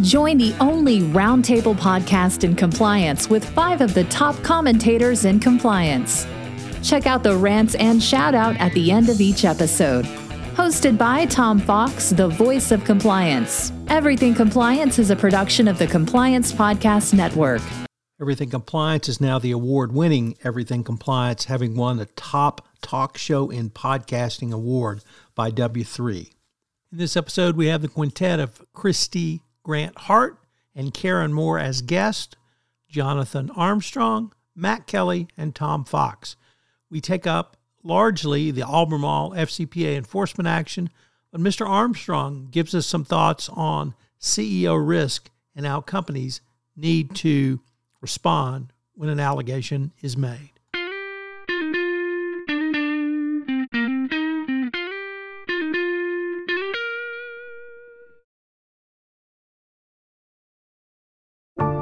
Join the only roundtable podcast in compliance with five of the top commentators in compliance. Check out the rants and shout out at the end of each episode. Hosted by Tom Fox, the voice of compliance. Everything Compliance is a production of the Compliance Podcast Network. Everything Compliance is now the award winning Everything Compliance, having won the top talk show in podcasting award by W3. In this episode, we have the quintet of Kristy Grant Hart and Karen Moore as guests, Jonathan Armstrong, Matt Kelly, and Tom Fox. We take up largely the Albemarle FCPA enforcement action, but Mr. Armstrong gives us some thoughts on CEO risk and how companies need to respond when an allegation is made.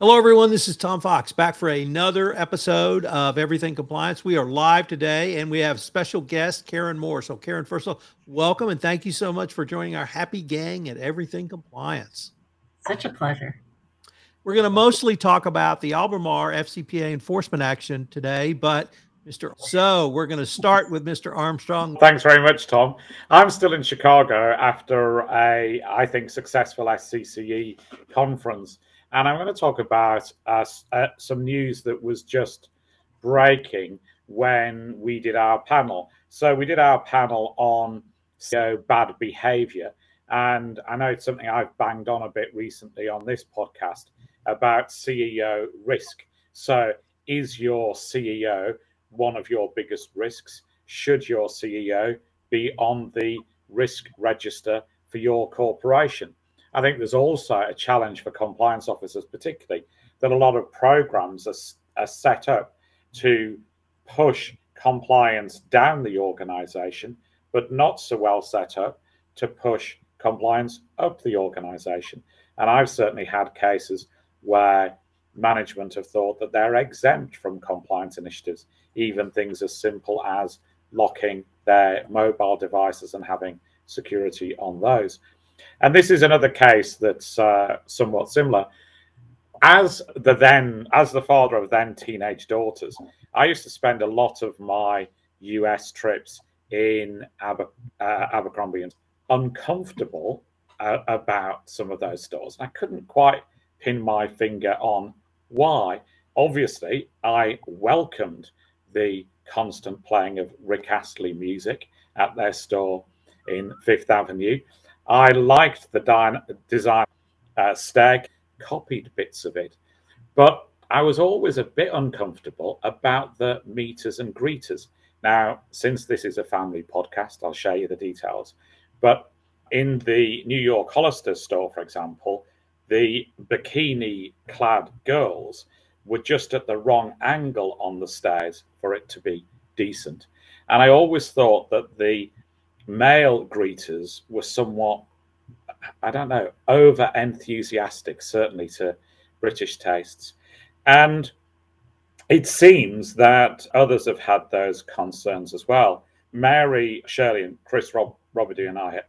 Hello, everyone. This is Tom Fox back for another episode of Everything Compliance. We are live today and we have special guest Karen Moore. So, Karen, first of all, welcome and thank you so much for joining our happy gang at Everything Compliance. Such a pleasure. We're going to mostly talk about the Albemarle FCPA enforcement action today, but Mr. So we're going to start with Mr. Armstrong. Thanks very much, Tom. I'm still in Chicago after a, I think, successful SCCE conference. And I'm going to talk about uh, some news that was just breaking when we did our panel. So we did our panel on CEO bad behavior. And I know it's something I've banged on a bit recently on this podcast about CEO risk. So is your CEO one of your biggest risks? Should your CEO be on the risk register for your corporation? I think there's also a challenge for compliance officers, particularly that a lot of programs are, are set up to push compliance down the organization, but not so well set up to push compliance up the organization. And I've certainly had cases where management have thought that they're exempt from compliance initiatives, even things as simple as locking their mobile devices and having security on those. And this is another case that's uh, somewhat similar. As the then, as the father of then teenage daughters, I used to spend a lot of my US trips in Aber, uh, Abercrombie and uncomfortable uh, about some of those stores. I couldn't quite pin my finger on why. Obviously, I welcomed the constant playing of Rick Astley music at their store in Fifth Avenue. I liked the design uh, Steg, copied bits of it, but I was always a bit uncomfortable about the meters and greeters. Now, since this is a family podcast, I'll share you the details. But in the New York Hollister store, for example, the bikini clad girls were just at the wrong angle on the stairs for it to be decent. And I always thought that the male greeters were somewhat, I don't know, over enthusiastic, certainly to British tastes. And it seems that others have had those concerns as well. Mary Shirley and Chris Rob, Robidoux and I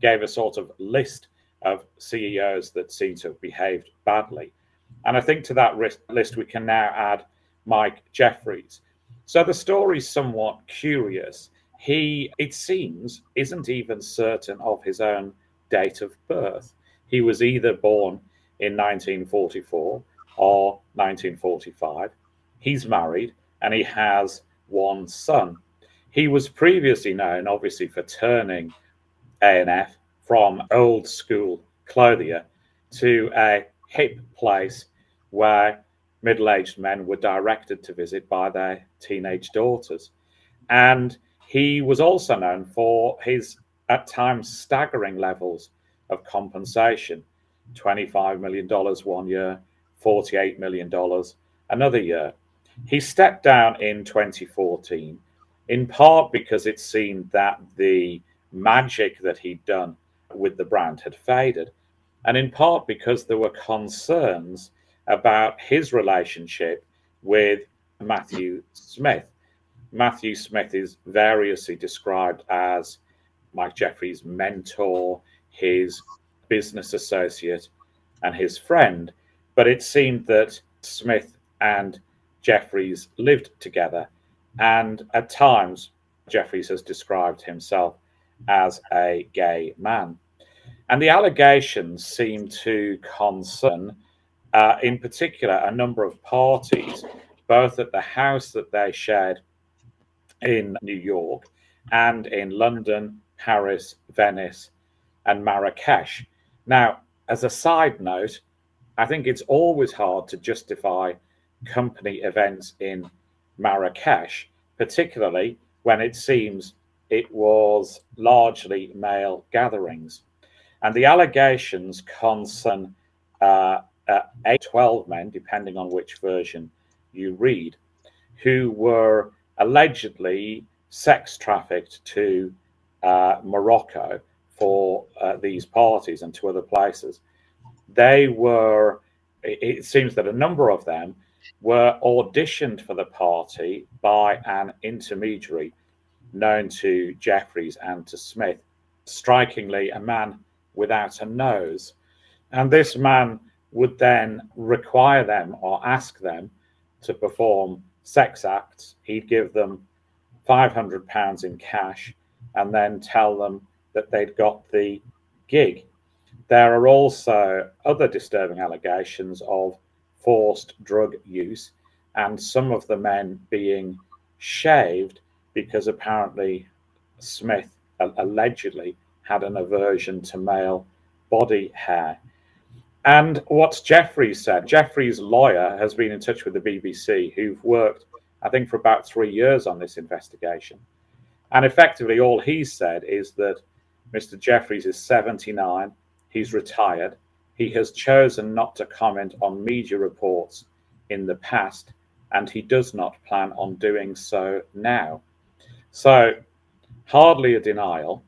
gave a sort of list of CEOs that seem to have behaved badly. And I think to that list we can now add Mike Jeffries. So the story's somewhat curious he, it seems, isn't even certain of his own date of birth. He was either born in 1944 or 1945. He's married and he has one son. He was previously known, obviously, for turning A&F from old school clothier to a hip place where middle aged men were directed to visit by their teenage daughters. And he was also known for his, at times, staggering levels of compensation $25 million one year, $48 million another year. He stepped down in 2014, in part because it seemed that the magic that he'd done with the brand had faded, and in part because there were concerns about his relationship with Matthew Smith. Matthew Smith is variously described as Mike Jeffries' mentor, his business associate, and his friend. But it seemed that Smith and Jeffries lived together. And at times, Jeffries has described himself as a gay man. And the allegations seem to concern, uh, in particular, a number of parties, both at the house that they shared in New York and in London, Paris, Venice, and Marrakesh. Now, as a side note, I think it's always hard to justify company events in Marrakesh, particularly when it seems it was largely male gatherings. And the allegations concern uh, uh, eight, 12 men, depending on which version you read, who were allegedly sex trafficked to Morocco for uh, these parties and to other places. They were, it seems that a number of them were auditioned for the party by an intermediary known to Jeffries and to Smith. Strikingly, a man without a nose. And this man would then require them or ask them to perform sex acts. He'd give them £500 in cash and then tell them that they'd got the gig. There are also other disturbing allegations of forced drug use and some of the men being shaved because apparently Smith allegedly had an aversion to male body hair. And what Jeffries said, Jeffries' lawyer has been in touch with the BBC, who've worked, I think, for about three years on this investigation. And effectively, all he said is that Mr. Jeffries is 79, he's retired, he has chosen not to comment on media reports in the past, and he does not plan on doing so now. So, hardly a denial.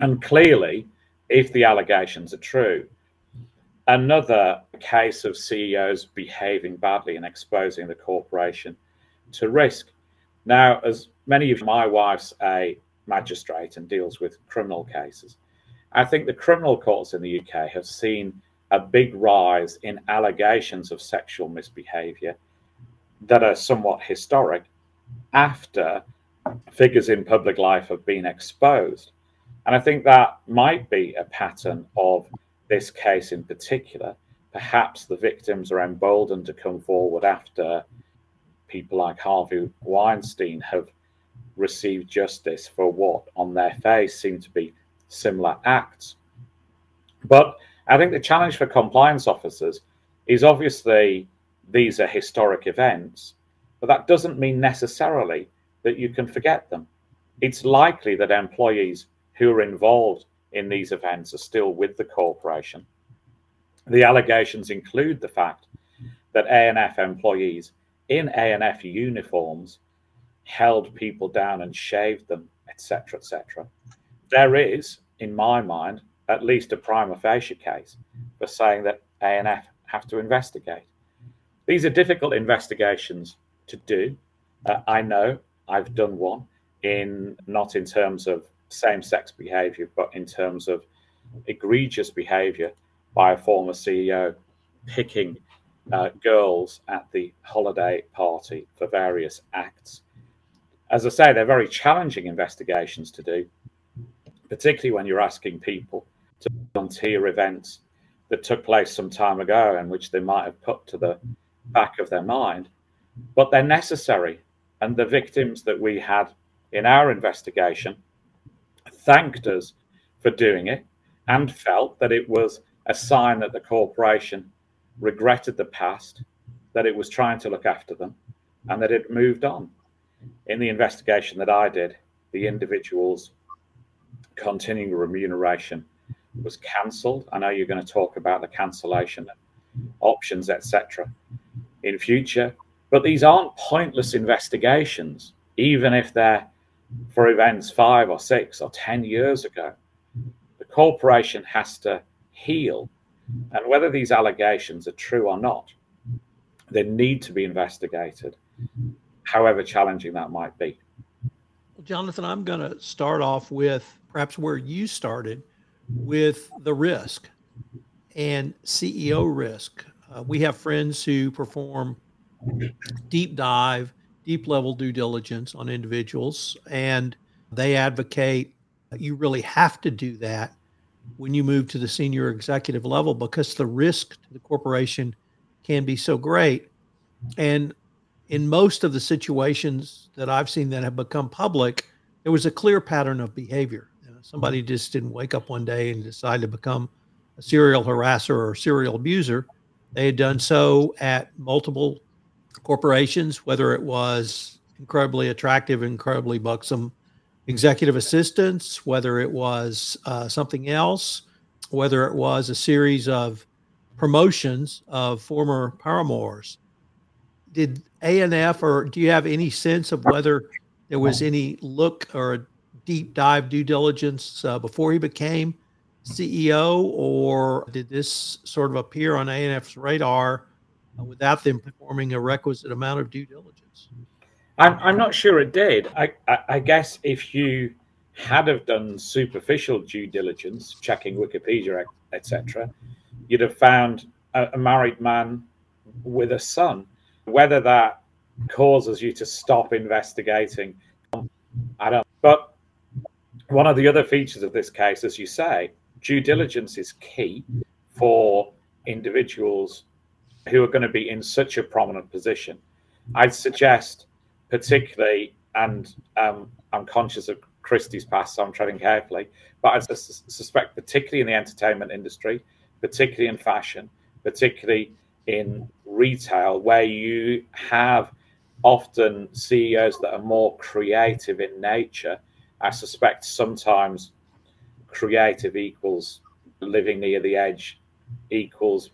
And clearly, if the allegations are true, another case of CEOs behaving badly and exposing the corporation to risk. Now, as many of my wife's a magistrate and deals with criminal cases, I think the criminal courts in the UK have seen a big rise in allegations of sexual misbehavior that are somewhat historic after figures in public life have been exposed. And I think that might be a pattern of this case in particular. Perhaps the victims are emboldened to come forward after people like Harvey Weinstein have received justice for what on their face seem to be similar acts. But I think the challenge for compliance officers is obviously these are historic events, but that doesn't mean necessarily that you can forget them. It's likely that employees who are involved in these events are still with the corporation. The allegations include the fact that A&F employees in A&F uniforms held people down and shaved them, etc., etc. There is, in my mind, at least a prima facie case for saying that A&F have to investigate. These are difficult investigations to do. Uh, I know I've done one in not in terms of same sex behavior, but in terms of egregious behavior by a former CEO picking uh, girls at the holiday party for various acts. As I say, they're very challenging investigations to do, particularly when you're asking people to volunteer events that took place some time ago and which they might have put to the back of their mind. But they're necessary. And the victims that we had in our investigation thanked us for doing it and felt that it was a sign that the corporation regretted the past, that it was trying to look after them, and that it moved on. In the investigation that I did, the individual's continuing remuneration was cancelled. I know you're going to talk about the cancellation options, etc., in future, but these aren't pointless investigations, even if they're for events five or six or ten years ago. The corporation has to heal, and whether these allegations are true or not, they need to be investigated, however challenging that might be. Jonathan, I'm going to start off with perhaps where you started with the risk and CEO risk. Uh, we have friends who perform deep dive, deep level due diligence on individuals, and they advocate you really have to do that when you move to the senior executive level because the risk to the corporation can be so great. And in most of the situations that I've seen that have become public, there was a clear pattern of behavior. You know, somebody just didn't wake up one day and decide to become a serial harasser or serial abuser. They had done so at multiple corporations, whether it was incredibly attractive, incredibly buxom executive assistants, whether it was uh, something else, whether it was a series of promotions of former paramours. Did ANF or do you have any sense of whether there was any look or deep dive due diligence uh, before he became CEO, or did this sort of appear on ANF's radar uh, without them performing a requisite amount of due diligence? I'm, I'm not sure it did. I, I, I guess if you had have done superficial due diligence, checking Wikipedia, etc., you'd have found a, a married man with a son. Whether that causes you to stop investigating, I don't. But one of the other features of this case, as you say, due diligence is key for individuals who are going to be in such a prominent position. I'd suggest particularly, and um, I'm conscious of Kristy's past, so I'm treading carefully, but I suspect, particularly in the entertainment industry, particularly in fashion, particularly in retail, where you have often CEOs that are more creative in nature, I suspect sometimes creative equals living near the edge equals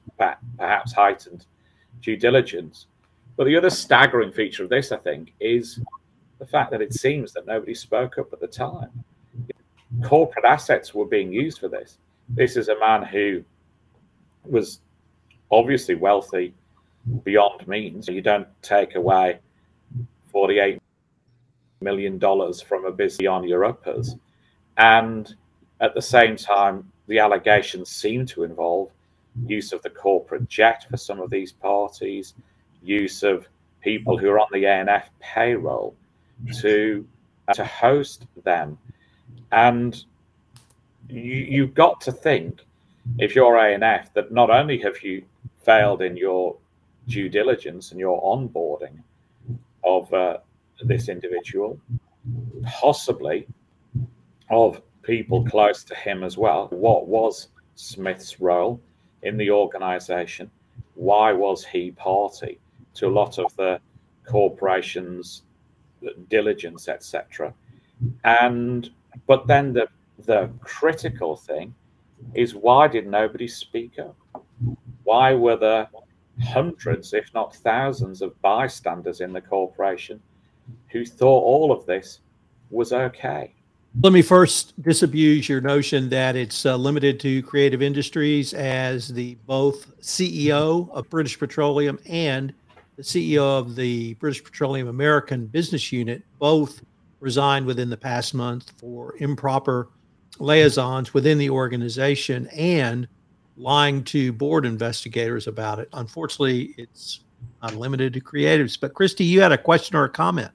perhaps heightened due diligence. But the other staggering feature of this, I think, is the fact that it seems that nobody spoke up at the time. Corporate assets were being used for this. This is a man who was obviously wealthy beyond means. You don't take away $48 million from a business on uppers. And at the same time, the allegations seem to involve use of the corporate jet for some of these parties, use of people who are on the ANF payroll to uh, to host them, and you, you've got to think if you're ANF that not only have you failed in your due diligence and your onboarding of uh, this individual, possibly of people close to him as well. What was Smith's role in the organization? Why was he party? to a lot of the corporations diligence etc and but then the the critical thing is why did nobody speak up? Why were there hundreds if not thousands of bystanders in the corporation who thought all of this was okay? Let me first disabuse your notion that it's uh, limited to creative industries as the both ceo of british petroleum and the CEO of the British Petroleum American business unit, both resigned within the past month for improper liaisons within the organization and lying to board investigators about it. Unfortunately, it's not limited to creatives. But Kristy, you had a question or a comment?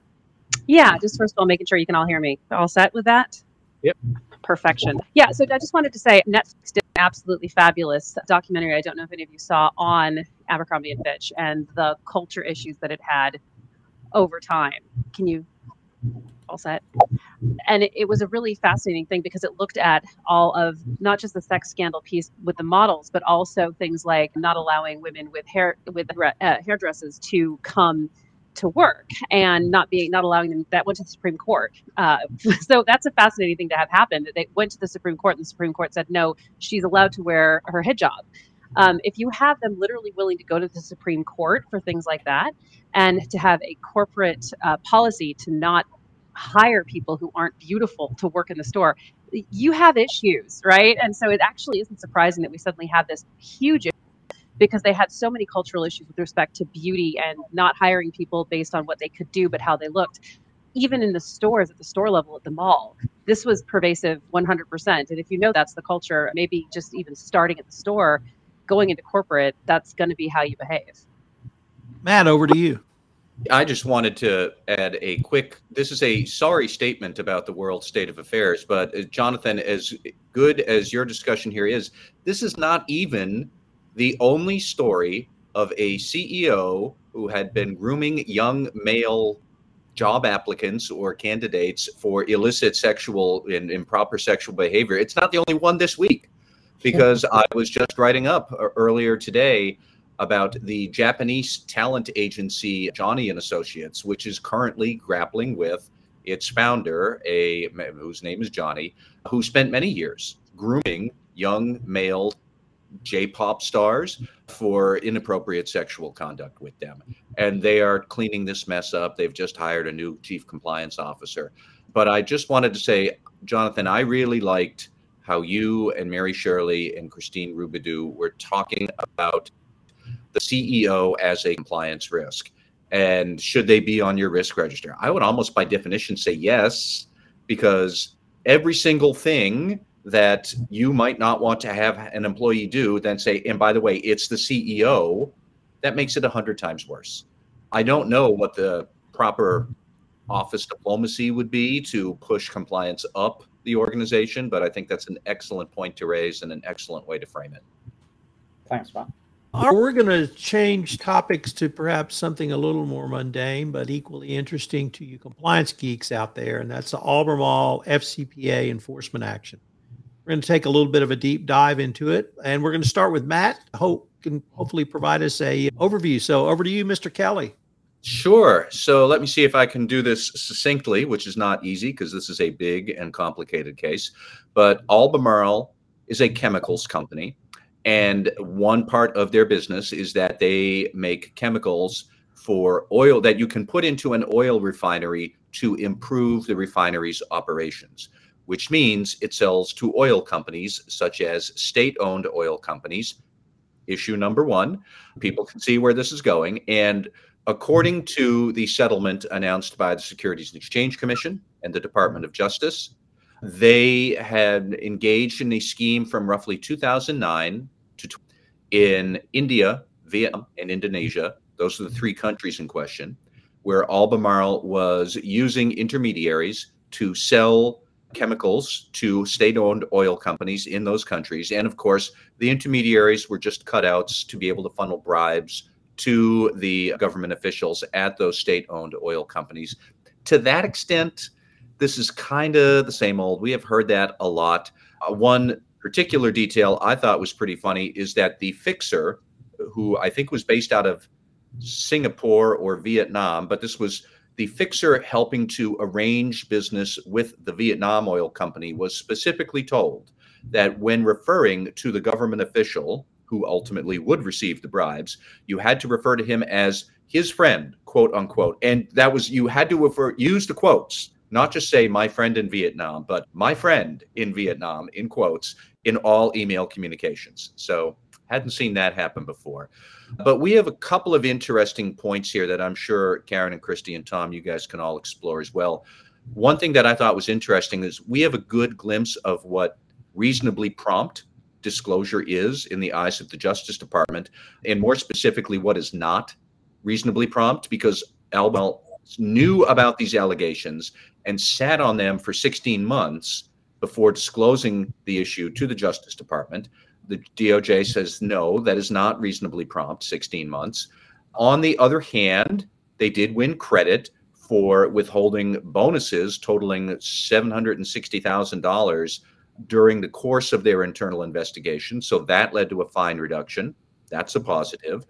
Yeah, just first of all, making sure you can all hear me. All set with that? Yep. Perfection. Yeah, so I just wanted to say Netflix did an absolutely fabulous documentary. I don't know if any of you saw on Abercrombie and Fitch and the culture issues that it had over time. Can you all set? And it, it was a really fascinating thing because it looked at all of not just the sex scandal piece with the models, but also things like not allowing women with hair with uh, to come to work and not being not allowing them that went to the supreme court. Uh, so that's a fascinating thing to have happened they went to the supreme court and the supreme court said no she's allowed to wear her hijab. Um, if you have them literally willing to go to the supreme court for things like that and to have a corporate uh, policy to not hire people who aren't beautiful to work in the store you have issues right and so it actually isn't surprising that we suddenly have this huge because they had so many cultural issues with respect to beauty and not hiring people based on what they could do, but how they looked. Even in the stores, at the store level at the mall, this was pervasive 100%. And if you know that's the culture, maybe just even starting at the store, going into corporate, that's going to be how you behave. Matt, over to you. I just wanted to add a quick this is a sorry statement about the world state of affairs, but uh, Jonathan, as good as your discussion here is, this is not even the only story of a CEO who had been grooming young male job applicants or candidates for illicit sexual and improper sexual behavior. It's not the only one this week because I was just writing up earlier today about the Japanese talent agency Johnny and Associates, which is currently grappling with its founder, a whose name is Johnny, who spent many years grooming young male J-pop stars for inappropriate sexual conduct with them. And they are cleaning this mess up. They've just hired a new chief compliance officer. But I just wanted to say, Jonathan, I really liked how you and Mary Shirley and Christine Rubidoux were talking about the CEO as a compliance risk. And should they be on your risk register? I would almost by definition say yes, because every single thing that you might not want to have an employee do then say and by the way it's the ceo that makes it a hundred times worse i don't know what the proper office diplomacy would be to push compliance up the organization but i think that's an excellent point to raise and an excellent way to frame it thanks Matt. We're going to change topics to perhaps something a little more mundane, but equally interesting to you compliance geeks out there, and that's the Albemarle FCPA enforcement action. We're going to take a little bit of a deep dive into it, and we're going to start with Matt. Hope can hopefully provide us a overview. So over to you, Mr. Kelly. Sure. So let me see if I can do this succinctly, which is not easy because this is a big and complicated case. But Albemarle is a chemicals company, and one part of their business is that they make chemicals for oil that you can put into an oil refinery to improve the refinery's operations which means it sells to oil companies such as state owned oil companies. Issue number one people can see where this is going. And according to the settlement announced by the Securities and Exchange Commission and the Department of Justice, they had engaged in a scheme from roughly 2009 to in India, Vietnam, and Indonesia. Those are the three countries in question, where Albemarle was using intermediaries to sell chemicals to state owned oil companies in those countries. And of course, the intermediaries were just cutouts to be able to funnel bribes to the government officials at those state owned oil companies. To that extent, this is kind of the same old. We have heard that a lot. Uh, one particular detail I thought was pretty funny is that the fixer, who I think was based out of Singapore or Vietnam, but this was the fixer helping to arrange business with the Vietnam Oil Company was specifically told that when referring to the government official who ultimately would receive the bribes, you had to refer to him as his friend, quote unquote. And that was, you had to refer, use the quotes, not just say my friend in Vietnam, but my friend in Vietnam, in quotes, in all email communications. So hadn't seen that happen before. But we have a couple of interesting points here that I'm sure Karen and Kristy and Tom, you guys can all explore as well. One thing that I thought was interesting is we have a good glimpse of what reasonably prompt disclosure is in the eyes of the Justice Department, and more specifically, what is not reasonably prompt, because Albemarle knew about these allegations and sat on them for 16 months before disclosing the issue to the Justice Department. The DOJ says no, that is not reasonably prompt, 16 months. On the other hand, they did win credit for withholding bonuses totaling $760,000 during the course of their internal investigation. So that led to a fine reduction. That's a positive.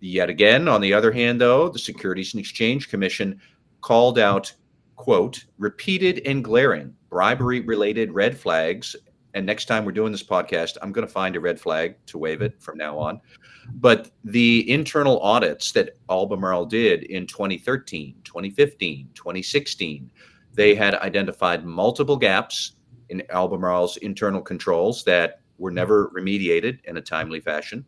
Yet again, on the other hand, though, the Securities and Exchange Commission called out, quote, repeated and glaring bribery related red flags. And next time we're doing this podcast, I'm going to find a red flag to wave it from now on. But the internal audits that Albemarle did in 2013, 2015, 2016, they had identified multiple gaps in Albemarle's internal controls that were never remediated in a timely fashion.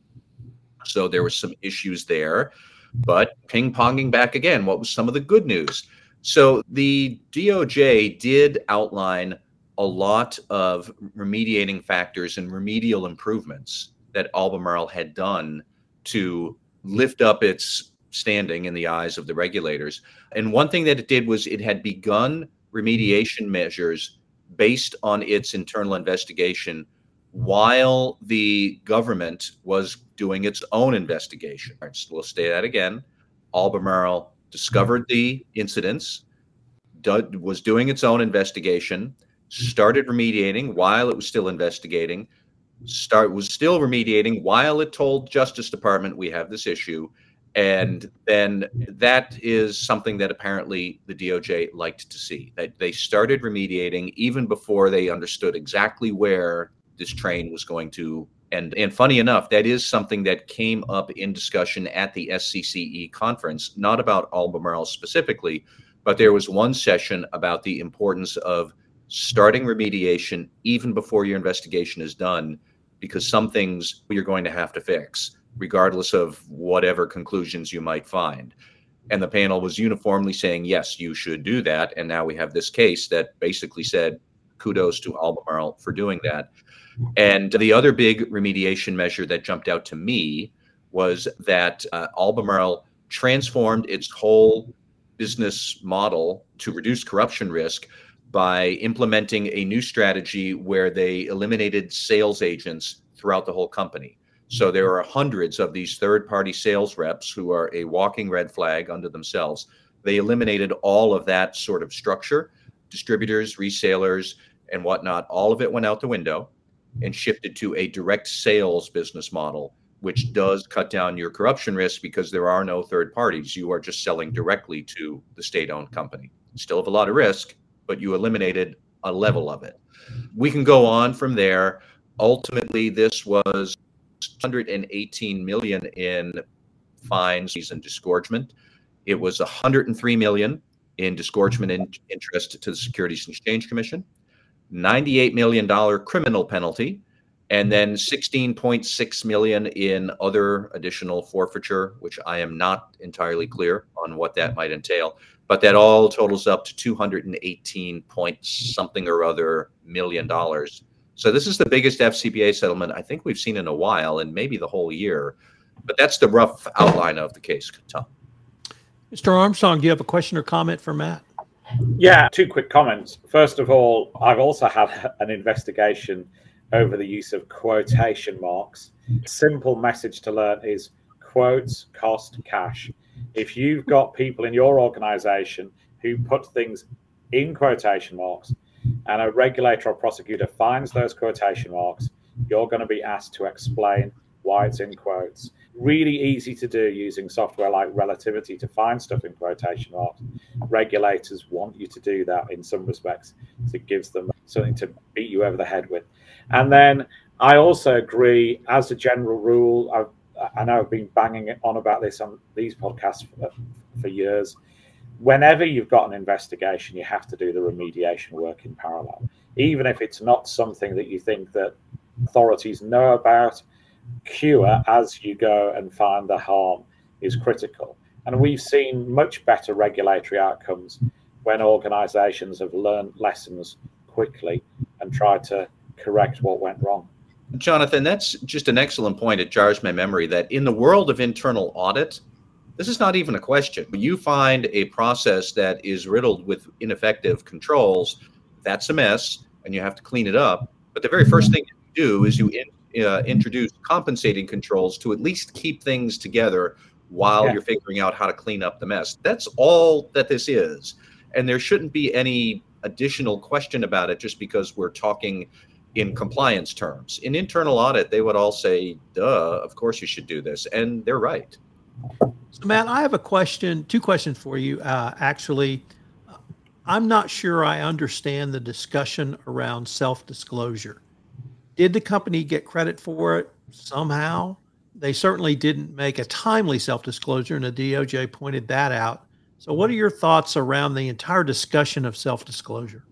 So there were some issues there. But ping ponging back again, what was some of the good news? So the DOJ did outline a lot of remediating factors and remedial improvements that Albemarle had done to lift up its standing in the eyes of the regulators. And one thing that it did was it had begun remediation measures based on its internal investigation while the government was doing its own investigation. We'll say that again. Albemarle discovered the incidents, was doing its own investigation, started remediating while it was still investigating, start was still remediating while it told Justice Department we have this issue, and then that is something that apparently the DOJ liked to see. That they started remediating even before they understood exactly where this train was going to and And funny enough, that is something that came up in discussion at the SCCE conference, not about Albemarle specifically, but there was one session about the importance of starting remediation even before your investigation is done, because some things you're going to have to fix regardless of whatever conclusions you might find. And the panel was uniformly saying, yes, you should do that. And now we have this case that basically said, kudos to Albemarle for doing that. And the other big remediation measure that jumped out to me was that uh, Albemarle transformed its whole business model to reduce corruption risk by implementing a new strategy where they eliminated sales agents throughout the whole company. So there are hundreds of these third party sales reps who are a walking red flag unto themselves. They eliminated all of that sort of structure, distributors, resellers, and whatnot. All of it went out the window and shifted to a direct sales business model, which does cut down your corruption risk because there are no third parties. You are just selling directly to the state owned company. Still have a lot of risk, but you eliminated a level of it. We can go on from there. Ultimately, this was 118 million in fines and disgorgement. It was 103 million in disgorgement in interest to the Securities and Exchange Commission, 98 million dollar criminal penalty, and mm-hmm. then 16.6 million in other additional forfeiture, which I am not entirely mm-hmm. clear on what that mm-hmm. might entail. But that all totals up to 218 point something or other million dollars so this is the biggest FCPA settlement I think we've seen in a while, and maybe the whole year. But that's the rough outline of the case, Tom. Mr. Armstrong, do you have a question or comment for Matt? Yeah, two quick comments. First of all, I've also had an investigation over the use of quotation marks. Simple message to learn is quotes cost cash. If you've got people in your organization who put things in quotation marks, and a regulator or prosecutor finds those quotation marks, you're going to be asked to explain why it's in quotes. Really easy to do using software like Relativity to find stuff in quotation marks. Regulators want you to do that in some respects. so It gives them something to beat you over the head with. And then I also agree, as a general rule, I've, I know I've been banging on about this on these podcasts for, for years whenever you've got an investigation, you have to do the remediation work in parallel, even if it's not something that you think that authorities know about. Cure as you go and find the harm is critical. And we've seen much better regulatory outcomes when organizations have learned lessons quickly and tried to correct what went wrong. Jonathan, that's just an excellent point. It jars my memory that in the world of internal audit, This is not even a question. When you find a process that is riddled with ineffective controls, that's a mess and you have to clean it up. But the very first mm-hmm. thing you do is you in, uh, introduce compensating controls to at least keep things together while yeah. you're figuring out how to clean up the mess. That's all that this is. And there shouldn't be any additional question about it just because we're talking in compliance terms. In internal audit, they would all say, duh, of course you should do this. And they're right. So, Matt, I have a question, two questions for you, uh, actually. I'm not sure I understand the discussion around self disclosure. Did the company get credit for it somehow? They certainly didn't make a timely self disclosure, and the DOJ pointed that out. So, what are your thoughts around the entire discussion of self disclosure?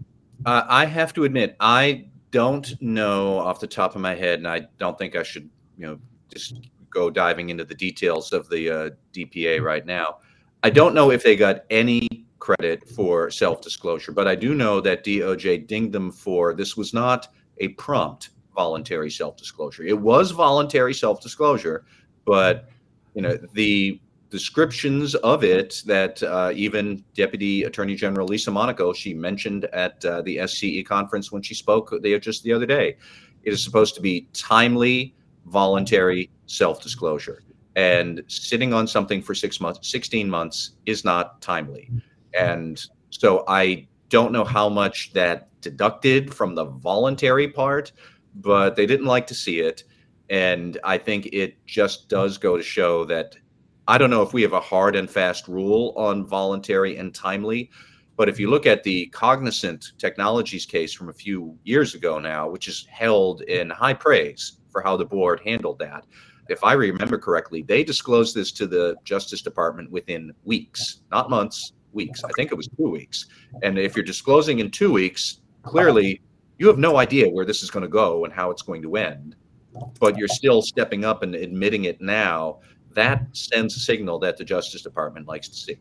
Uh, I have to admit, I don't know off the top of my head, and I don't think I should, you know, just go diving into the details of the uh, DPA right now. I don't know if they got any credit for self disclosure, but I do know that DOJ dinged them for this was not a prompt voluntary self disclosure. It was voluntary self disclosure, but you know the descriptions of it that uh, even Deputy Attorney General Lisa Monaco she mentioned at uh, the SCCE conference when she spoke there just the other day. It is supposed to be timely, voluntary self disclosure, and sitting on something for six months, sixteen months is not timely, and so I don't know how much that deducted from the voluntary part, but they didn't like to see it. And I think it just does go to show that I don't know if we have a hard and fast rule on voluntary and timely, but if you look at the Cognizant Technologies case from a few years ago now, which is held in high praise for how the board handled that, if I remember correctly, they disclosed this to the Justice Department within weeks, not months, weeks. I think it was two weeks. And if you're disclosing in two weeks, clearly you have no idea where this is going to go and how it's going to end, but you're still stepping up and admitting it now that sends a signal that the Justice Department likes to see.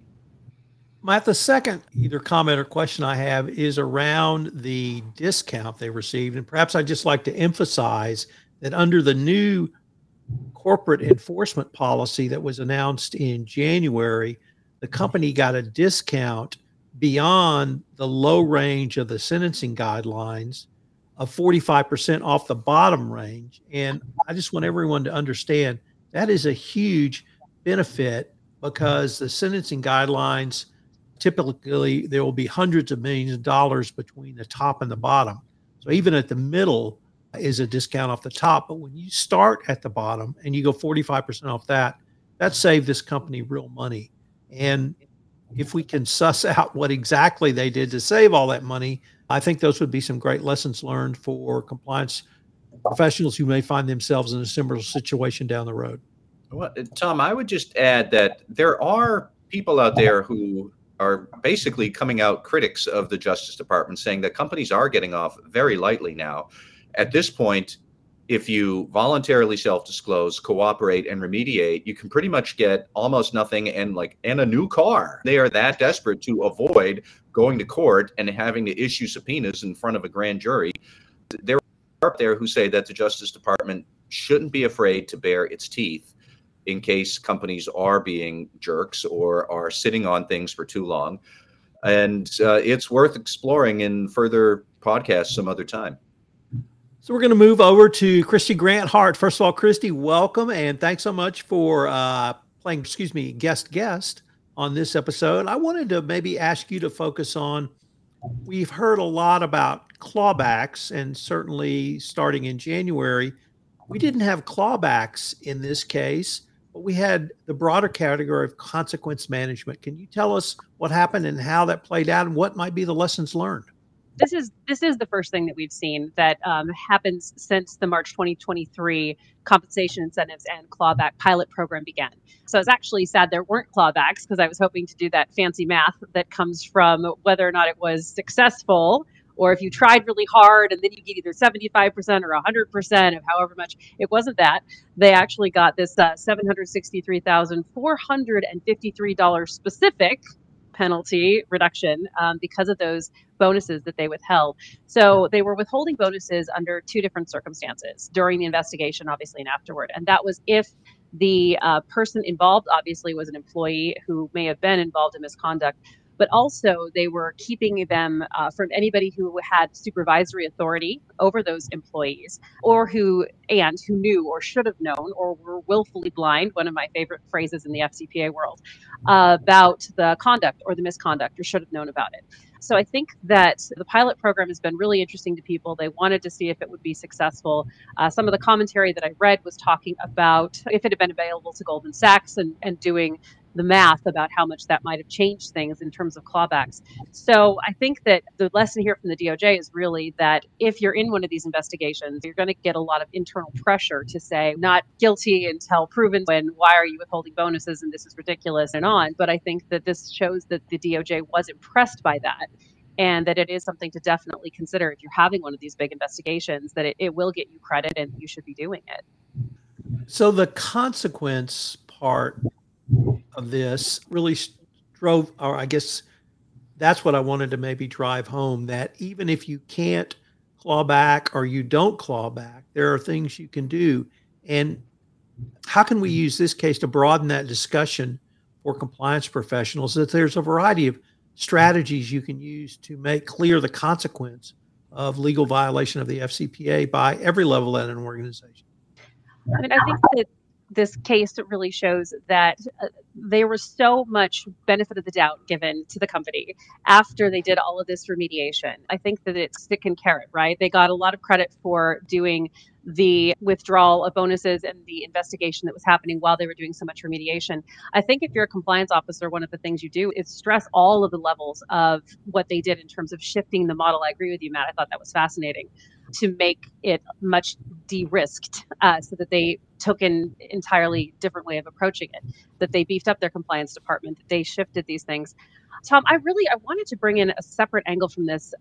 Matt, the second either comment or question I have is around the discount they received. And perhaps I'd just like to emphasize that under the new corporate enforcement policy that was announced in January, the company got a discount beyond the low range of the sentencing guidelines of 45% off the bottom range. And I just want everyone to understand that is a huge benefit because the sentencing guidelines typically there will be hundreds of millions of dollars between the top and the bottom. So even at the middle is a discount off the top, but when you start at the bottom and you go 45% off that, that saved this company real money. And if we can suss out what exactly they did to save all that money, I think those would be some great lessons learned for compliance professionals who may find themselves in a similar situation down the road. Well, uh, Tom, I would just add that there are people out there who are basically coming out critics of the Justice Department, saying that companies are getting off very lightly now. At this point, if you voluntarily self-disclose, cooperate, and remediate, you can pretty much get almost nothing and like and a new car. They are that desperate to avoid going to court and having to issue subpoenas in front of a grand jury. There are up there who say that the Justice Department shouldn't be afraid to bare its teeth in case companies are being jerks or are sitting on things for too long. And uh, it's worth exploring in further podcasts some other time. So we're going to move over to Kristy Grant Hart. First of all, Kristy, welcome and thanks so much for uh, playing, excuse me, guest guest on this episode. I wanted to maybe ask you to focus on. We've heard a lot about clawbacks, and certainly starting in January, we didn't have clawbacks in this case but we had the broader category of consequence management. Can you tell us what happened and how that played out and what might be the lessons learned? This is this is the first thing that we've seen that um, happens since the March 2023 compensation incentives and clawback pilot program began. So it's actually sad there weren't clawbacks because I was hoping to do that fancy math that comes from whether or not it was successful or if you tried really hard and then you get either 75% or 100% of however much it wasn't that they actually got this uh, $763,453 specific penalty reduction um, because of those bonuses that they withheld. So they were withholding bonuses under two different circumstances during the investigation, obviously, and afterward. And that was if The uh, person involved obviously was an employee who may have been involved in misconduct, but also they were keeping them uh, from anybody who had supervisory authority over those employees or who and who knew or should have known or were willfully blind one of my favorite phrases in the fcpa world uh, about the conduct or the misconduct or should have known about it so I think that the pilot program has been really interesting to people. They wanted to see if it would be successful. Uh, some of the commentary that I read was talking about if it had been available to Goldman Sachs and, and doing the math about how much that might have changed things in terms of clawbacks. So I think that the lesson here from the DOJ is really that if you're in one of these investigations, you're going to get a lot of internal pressure to say not guilty until proven when why are you withholding bonuses and this is ridiculous and on. But I think that this shows that the DOJ was impressed by that and that it is something to definitely consider if you're having one of these big investigations that it, it will get you credit and you should be doing it. So the consequence part of this really drove, or I guess that's what I wanted to maybe drive home that even if you can't claw back or you don't claw back, there are things you can do. And how can we use this case to broaden that discussion for compliance professionals? That there's a variety of strategies you can use to make clear the consequence of legal violation of the FCPA by every level in an organization. I mean, I think that this case really shows that uh, there was so much benefit of the doubt given to the company after they did all of this remediation. I think that it's stick and carrot, right? They got a lot of credit for doing the withdrawal of bonuses and the investigation that was happening while they were doing so much remediation. I think if you're a compliance officer, one of the things you do is stress all of the levels of what they did in terms of shifting the model. I agree with you, Matt. I thought that was fascinating to make it much de-risked uh, so that they took an entirely different way of approaching it that they beefed up their compliance department that they shifted these things. Tom i really i wanted to bring in a separate angle from this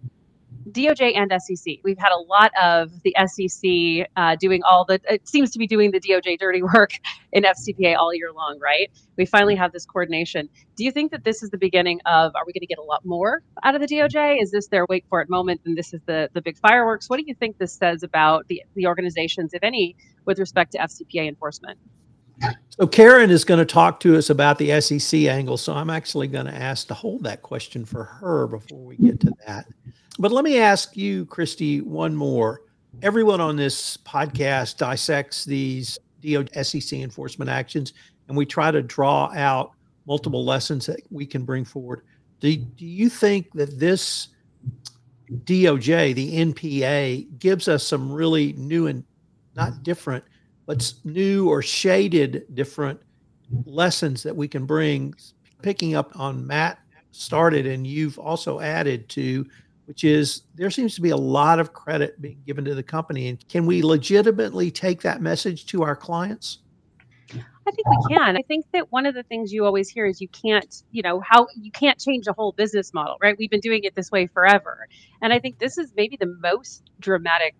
DOJ and SEC. We've had a lot of the SEC uh, doing all the, it seems to be doing the DOJ dirty work in FCPA all year long, right? We finally have this coordination. Do you think that this is the beginning of, are we going to get a lot more out of the DOJ? Is this their wait for it moment and this is the, the big fireworks? What do you think this says about the, the organizations, if any, with respect to FCPA enforcement? So Karen is going to talk to us about the SEC angle. So I'm actually going to ask to hold that question for her before we get to that. But let me ask you, Kristy, one more. Everyone on this podcast dissects these DOJ SEC enforcement actions, and we try to draw out multiple lessons that we can bring forward. Do, do you think that this DOJ, the NPA, gives us some really new and not different, but new or shaded different lessons that we can bring, picking up on Matt started and you've also added to which is there seems to be a lot of credit being given to the company. And can we legitimately take that message to our clients? I think we can. I think that one of the things you always hear is you can't, you know, how you can't change a whole business model, right? We've been doing it this way forever. And I think this is maybe the most dramatic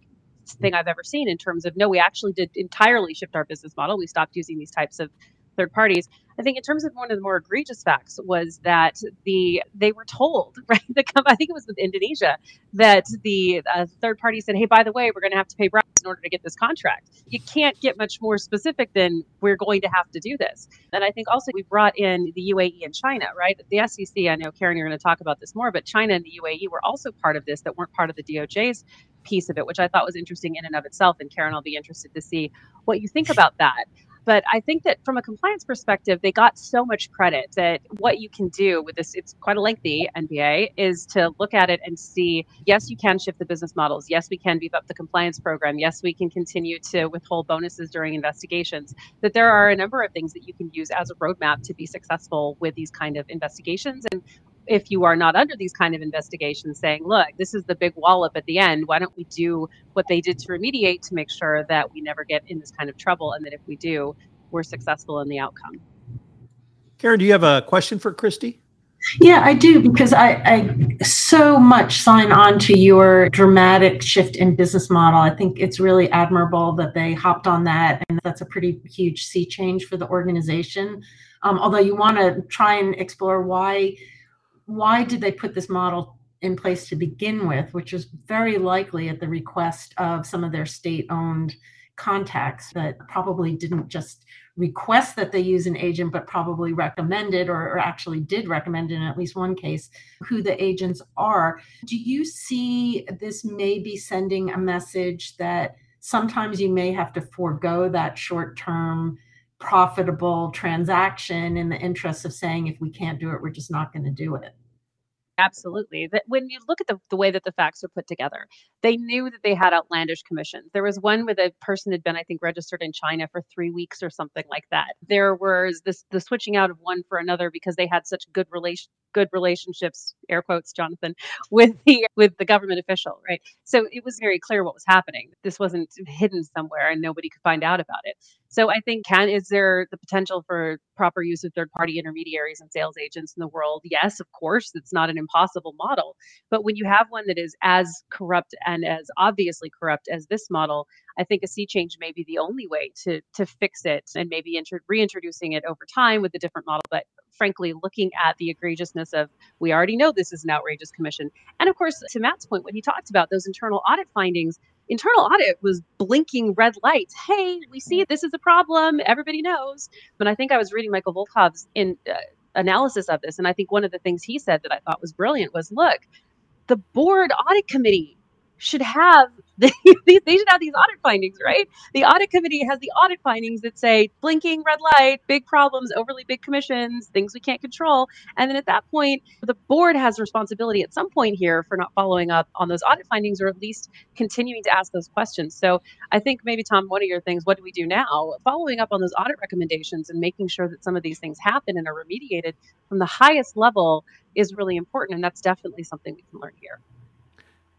thing I've ever seen in terms of no, we actually did entirely shift our business model. We stopped using these types of third parties. I think in terms of one of the more egregious facts was that the they were told right the I think it was with Indonesia that the uh, third party said, hey, by the way, we're going to have to pay bribes in order to get this contract. You can't get much more specific than we're going to have to do this. And I think also we brought in the UAE and China, right? The SEC, I know Karen, you're going to talk about this more, but China and the UAE were also part of this that weren't part of the DOJ's piece of it, which I thought was interesting in and of itself. And Karen, I'll be interested to see what you think about that. But I think that from a compliance perspective, they got so much credit that what you can do with this, it's quite a lengthy NPA, is to look at it and see yes, you can shift the business models. Yes, we can beef up the compliance program. Yes, we can continue to withhold bonuses during investigations. That there are a number of things that you can use as a roadmap to be successful with these kind of investigations. And if you are not under these kind of investigations saying look this is the big wallop at the end why don't we do what they did to remediate to make sure that we never get in this kind of trouble and that if we do we're successful in the outcome karen do you have a question for kristy yeah, I do because I, I so much sign on to your dramatic shift in business model. I think it's really admirable that they hopped on that, and that's a pretty huge sea change for the organization. Um, although you want to try and explore why why did they put this model in place to begin with, which is very likely at the request of some of their state owned contacts that probably didn't just request that they use an agent, but probably recommended or, or, actually did recommend in at least one case who the agents are. Do you see this maybe sending a message that sometimes you may have to forego that short term profitable transaction in the interest of saying if we can't do it, we're just not going to do it? Absolutely. That when you look at the, the way that the facts are put together, they knew that they had outlandish commissions. There was one where the person had been, I think, registered in China for three weeks or something like that. There was this the switching out of one for another because they had such good relation good relationships, air quotes, Jonathan, with the with the government official, right? So it was very clear what was happening. This wasn't hidden somewhere and nobody could find out about it. So I think can is there the potential for proper use of third party intermediaries and sales agents in the world? Yes, of course, it's not an impossible model. But when you have one that is as corrupt and as obviously corrupt as this model, I think a sea change may be the only way to to fix it and maybe inter- reintroducing it over time with a different model. But frankly, looking at the egregiousness of we already know this is an outrageous commission. And of course, to Matt's point, when he talked about those internal audit findings, internal audit was blinking red lights. Hey, we see this is a problem. Everybody knows. But I think I was reading Michael Volkov's in uh, analysis of this, and I think one of the things he said that I thought was brilliant was, look, the board audit committee should have they, should have these audit findings, right? The audit committee has the audit findings that say blinking red light, big problems, overly big commissions, things we can't control. And then at that point, the board has responsibility at some point here for not following up on those audit findings or at least continuing to ask those questions. So I think maybe, Tom, one of your things, what do we do now? Following up on those audit recommendations and making sure that some of these things happen and are remediated from the highest level is really important. And that's definitely something we can learn here.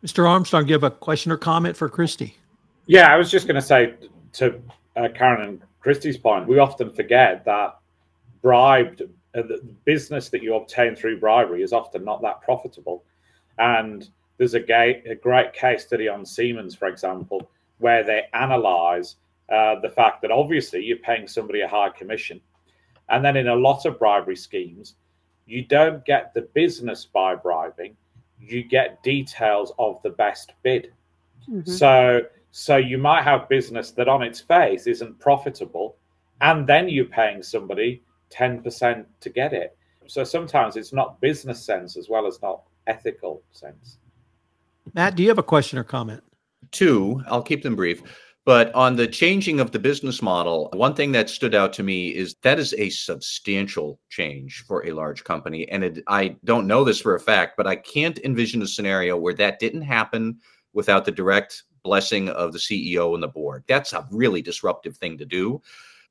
Mr. Armstrong, do you have a question or comment for Kristy? Yeah, I was just going to say to uh, Karen and Kristy's point, we often forget that bribed uh, the business that you obtain through bribery is often not that profitable. And there's a, gay, a great case study on Siemens, for example, where they analyze uh, the fact that obviously you're paying somebody a high commission. And then in a lot of bribery schemes, you don't get the business by bribing you get details of the best bid. Mm-hmm. So so you might have business that on its face isn't profitable, and then you're paying somebody 10% to get it. So sometimes it's not business sense as well as not ethical sense. Matt, do you have a question or comment? Two, I'll keep them brief. But on the changing of the business model, one thing that stood out to me is that is a substantial change for a large company. And it, I don't know this for a fact, but I can't envision a scenario where that didn't happen without the direct blessing of the CEO and the board. That's a really disruptive thing to do.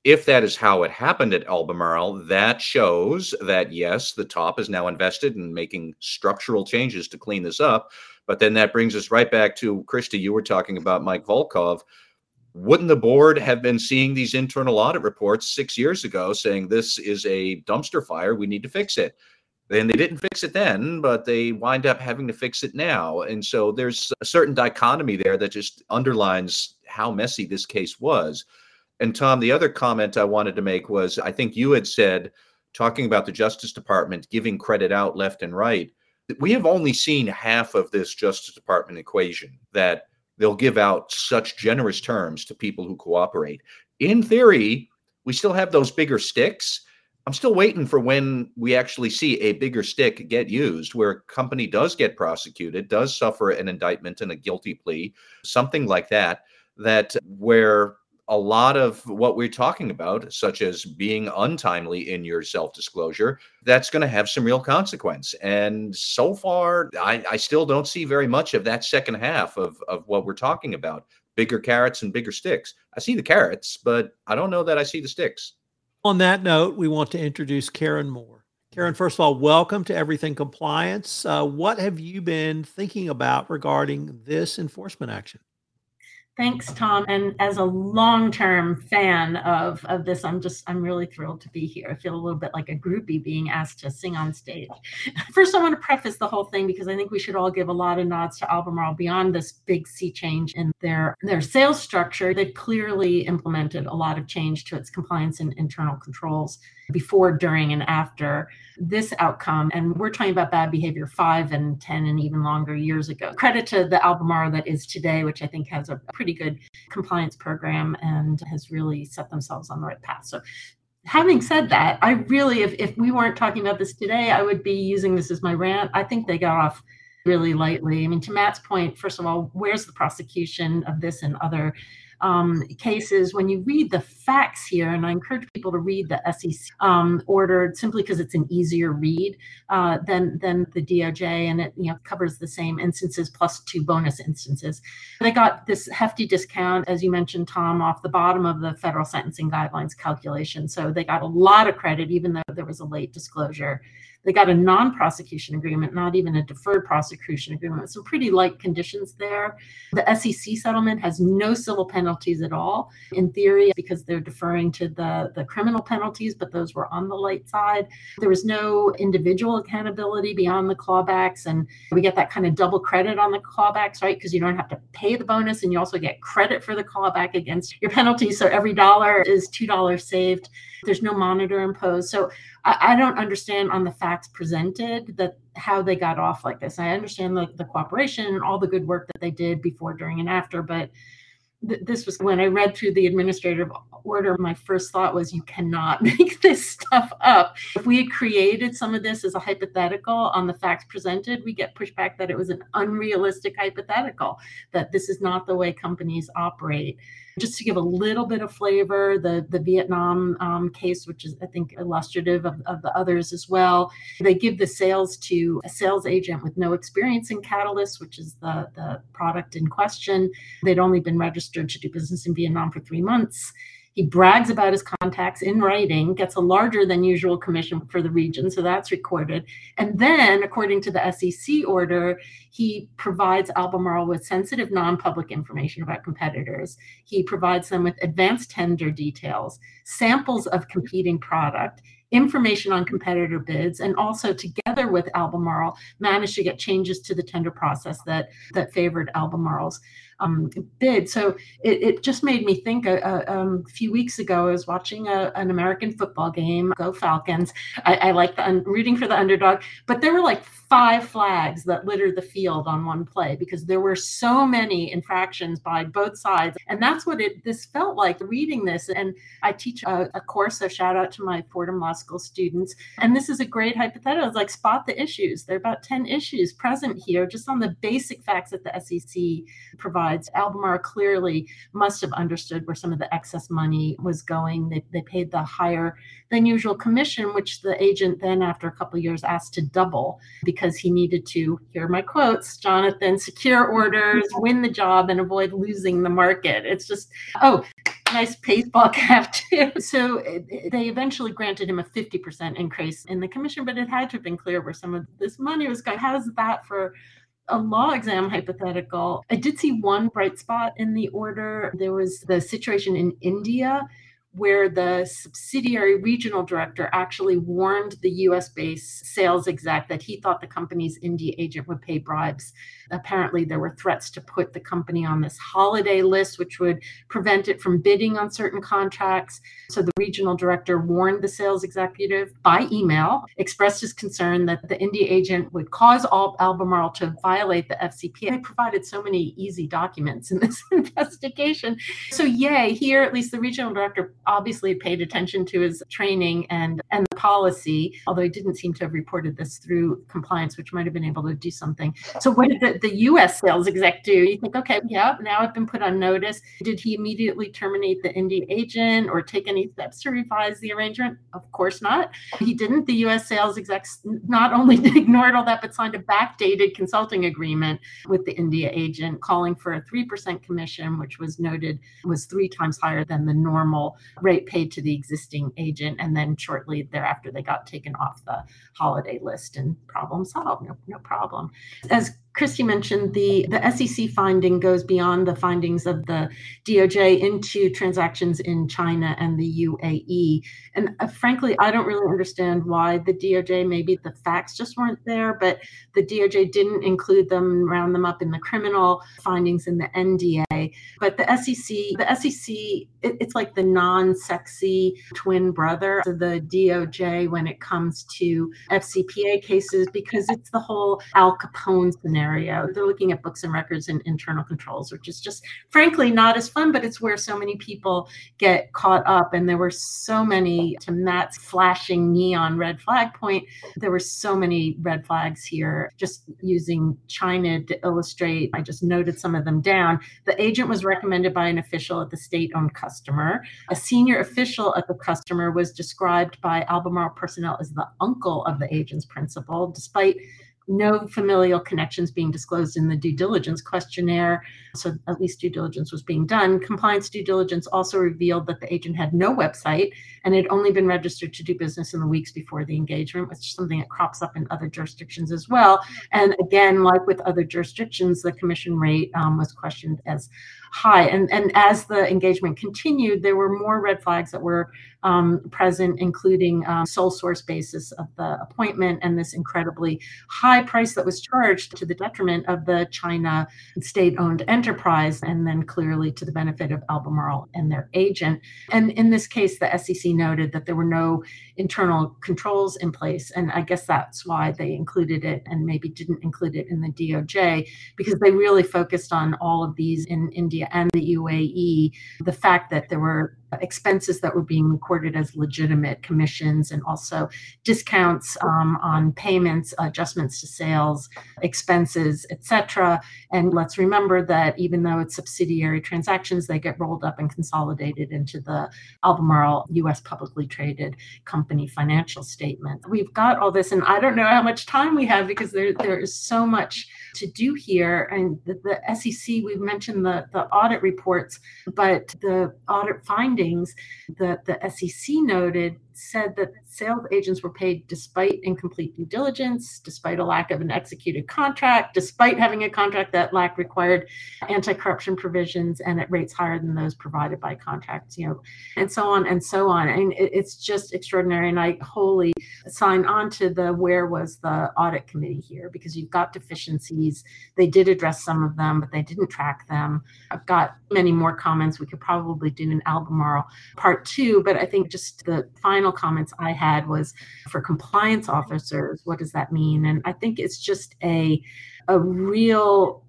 If that is how it happened at Albemarle, that shows that yes, the top is now invested in making structural changes to clean this up. But then that brings us right back to Kristy, you were talking about Mike Volkov wouldn't the board have been seeing these internal audit reports six years ago saying this is a dumpster fire we need to fix it? Then they didn't fix it then but they wind up having to fix it now. And so there's a certain dichotomy there that just underlines how messy this case was. And tom the other comment i wanted to make was i think you had said talking about the justice department giving credit out left and right we have only seen half of this justice department equation that they'll give out such generous terms to people who cooperate. In theory, we still have those bigger sticks. I'm still waiting for when we actually see a bigger stick get used, where a company does get prosecuted, does suffer an indictment and a guilty plea, something like that, that where a lot of what we're talking about, such as being untimely in your self disclosure, that's going to have some real consequence. And so far, I, I, still don't see very much of that second half of, of what we're talking about bigger carrots and bigger sticks. I see the carrots, but I don't know that I see the sticks. On that note, we want to introduce Karen Moore. Karen, first of all, welcome to Everything Compliance. Uh, what have you been thinking about regarding this enforcement action? Thanks, Tom. And as a long-term fan of, of this, I'm just I'm really thrilled to be here. I feel a little bit like a groupie being asked to sing on stage. First, I want to preface the whole thing because I think we should all give a lot of nods to Albemarle beyond this big sea change in their their sales structure. They've clearly implemented a lot of change to its compliance and internal controls before, during, and after this outcome. And we're talking about bad behavior five and 10 and even longer years ago. Credit to the Albemarle that is today, which I think has a pretty good compliance program and has really set themselves on the right path. So having said that, I really, if, if we weren't talking about this today, I would be using this as my rant. I think they got off really lightly. I mean, to Matt's point, first of all, where's the prosecution of this and other um, cases, when you read the facts here, and I encourage people to read the SEC um, order simply because it's an easier read uh, than than the DOJ, and it you know covers the same instances plus two bonus instances. They got this hefty discount, as you mentioned, Tom, off the bottom of the federal sentencing guidelines calculation. So they got a lot of credit, even though there was a late disclosure. They got a non prosecution agreement, not even a deferred prosecution agreement. Some pretty light conditions there. The SEC settlement has no civil penalties at all, in theory, because they're deferring to the, the criminal penalties, but those were on the light side. There was no individual accountability beyond the clawbacks. And we get that kind of double credit on the clawbacks, right? Because you don't have to pay the bonus and you also get credit for the clawback against your penalty. So every dollar is $2 saved. There's no monitor imposed. So I, I don't understand on the facts presented that how they got off like this. I understand the, the cooperation and all the good work that they did before, during, and after, but th- this was when I read through the administrative My first thought was, you cannot make this stuff up. If we had created some of this as a hypothetical on the facts presented, we get pushback that it was an unrealistic hypothetical, that this is not the way companies operate just to give a little bit of flavor, the, the Vietnam um, case, which is, I think, illustrative of, of the others as well, they give the sales to a sales agent with no experience in Catalyst, which is the, the product in question. They'd only been registered to do business in Vietnam for three months. He brags about his contacts in writing, gets a larger than usual commission for the region, so that's recorded. And then, according to the SEC order, he provides Albemarle with sensitive non public information about competitors. He provides them with advanced tender details, samples of competing product information on competitor bids and also together with albemarle managed to get changes to the tender process that that favored albemarle's um, bid. So it, it, just made me think. A, uh, uh, um, a, few weeks ago, I was watching a, an American football game. Go Falcons! I, I like the un- rooting for the underdog, but there were like five flags that littered the field on one play because there were so many infractions by both sides, and that's what it. This felt like reading this. And I teach a, a course, so shout out to my Fordham Law School students. And this is a great hypothetical. It's like spot the issues. There are about ten issues present here, just on the basic facts that the SEC provides sides. Albemarle clearly must have understood where some of the excess money was going. They, they paid the higher than usual commission, which the agent then, after a couple years, asked to double because he needed to, here my quotes, Jonathan, secure orders, win the job, and avoid losing the market. It's just, oh, nice baseball cap too. So eh, they eventually granted him a 50% increase in the commission, but it had to have been clear where some of this money was going. How is that for a law exam hypothetical, I did see one bright spot in the order. There was the situation in India where the subsidiary regional director actually warned the US based sales exec that he thought the company's India agent would pay bribes apparently there were threats to put the company on this holiday list, which would prevent it from bidding on certain contracts. So the regional director warned the sales executive by email, expressed his concern that the India agent would cause all Albemarle to violate the FCPA. They provided so many easy documents in this investigation. So yay, here at least the regional director obviously paid attention to his training and and the policy, although he didn't seem to have reported this through compliance, which might have been able to do something. So what did the the US sales exec do? You think, okay, yeah, now I've been put on notice. Did he immediately terminate the India agent or take any steps to revise the arrangement? Of course not. He didn't. The US sales execs not only ignored all that, but signed a backdated consulting agreement with the India agent calling for a 3% commission, which was noted was three times higher than the normal rate paid to the existing agent. And then shortly thereafter, they got taken off the holiday list and problem solved. No, no problem. As Kristy mentioned the, the SEC finding goes beyond the findings of the DOJ into transactions in China and the UAE. And uh, frankly, I don't really understand why the DOJ, maybe the facts just weren't there, but the DOJ didn't include them, round them up in the criminal findings in the NPA. But the SEC, the SEC, it, it's like the non sexy twin brother of the DOJ when it comes to FCPA cases because it's the whole Al Capone scenario They're looking at books and records and internal controls, which is just frankly not as fun, but it's where so many people get caught up. And there were so many, to Matt's flashing neon red flag point, there were so many red flags here. Just using China to illustrate, I just noted some of them down. The agent was recommended by an official at the state owned customer. A senior official at the customer was described by Albemarle personnel as the uncle of the agent's principal, despite no familial connections being disclosed in the due diligence questionnaire. So at least due diligence was being done. Compliance due diligence also revealed that the agent had no website and had only been registered to do business in the weeks before the engagement, which is something that crops up in other jurisdictions as well. And again, like with other jurisdictions, the commission rate um, was questioned as high. And, and as the engagement continued, there were more red flags that were um, present, including um, sole source basis of the appointment and this incredibly high price that was charged to the detriment of the China state owned enterprise, and then clearly to the benefit of Albemarle and their agent. And in this case, the SEC noted that there were no internal controls in place. And I guess that's why they included it and maybe didn't include it in the DOJ, because they really focused on all of these in India and the UAE. The fact that there were expenses that were being recorded as legitimate commissions and also discounts um, on payments, adjustments to sales, expenses, etc. And let's remember that even though it's subsidiary transactions, they get rolled up and consolidated into the Albemarle U.S. publicly traded company financial statement. We've got all this, and I don't know how much time we have because there there is so much to do here. And the, the SEC, we've mentioned the, the audit reports, but the audit findings that the SEC noted said that sales agents were paid despite incomplete due diligence, despite a lack of an executed contract, despite having a contract that lacked required anti-corruption provisions and at rates higher than those provided by contracts, you know, and so on and so on. And it, it's just extraordinary. And I wholly sign on to the where was the audit committee here because you've got deficiencies. They did address some of them, but they didn't track them. I've got many more comments we could probably do in Albemarle part two, but I think just the final comments I had was for compliance officers, what does that mean? And I think it's just a a real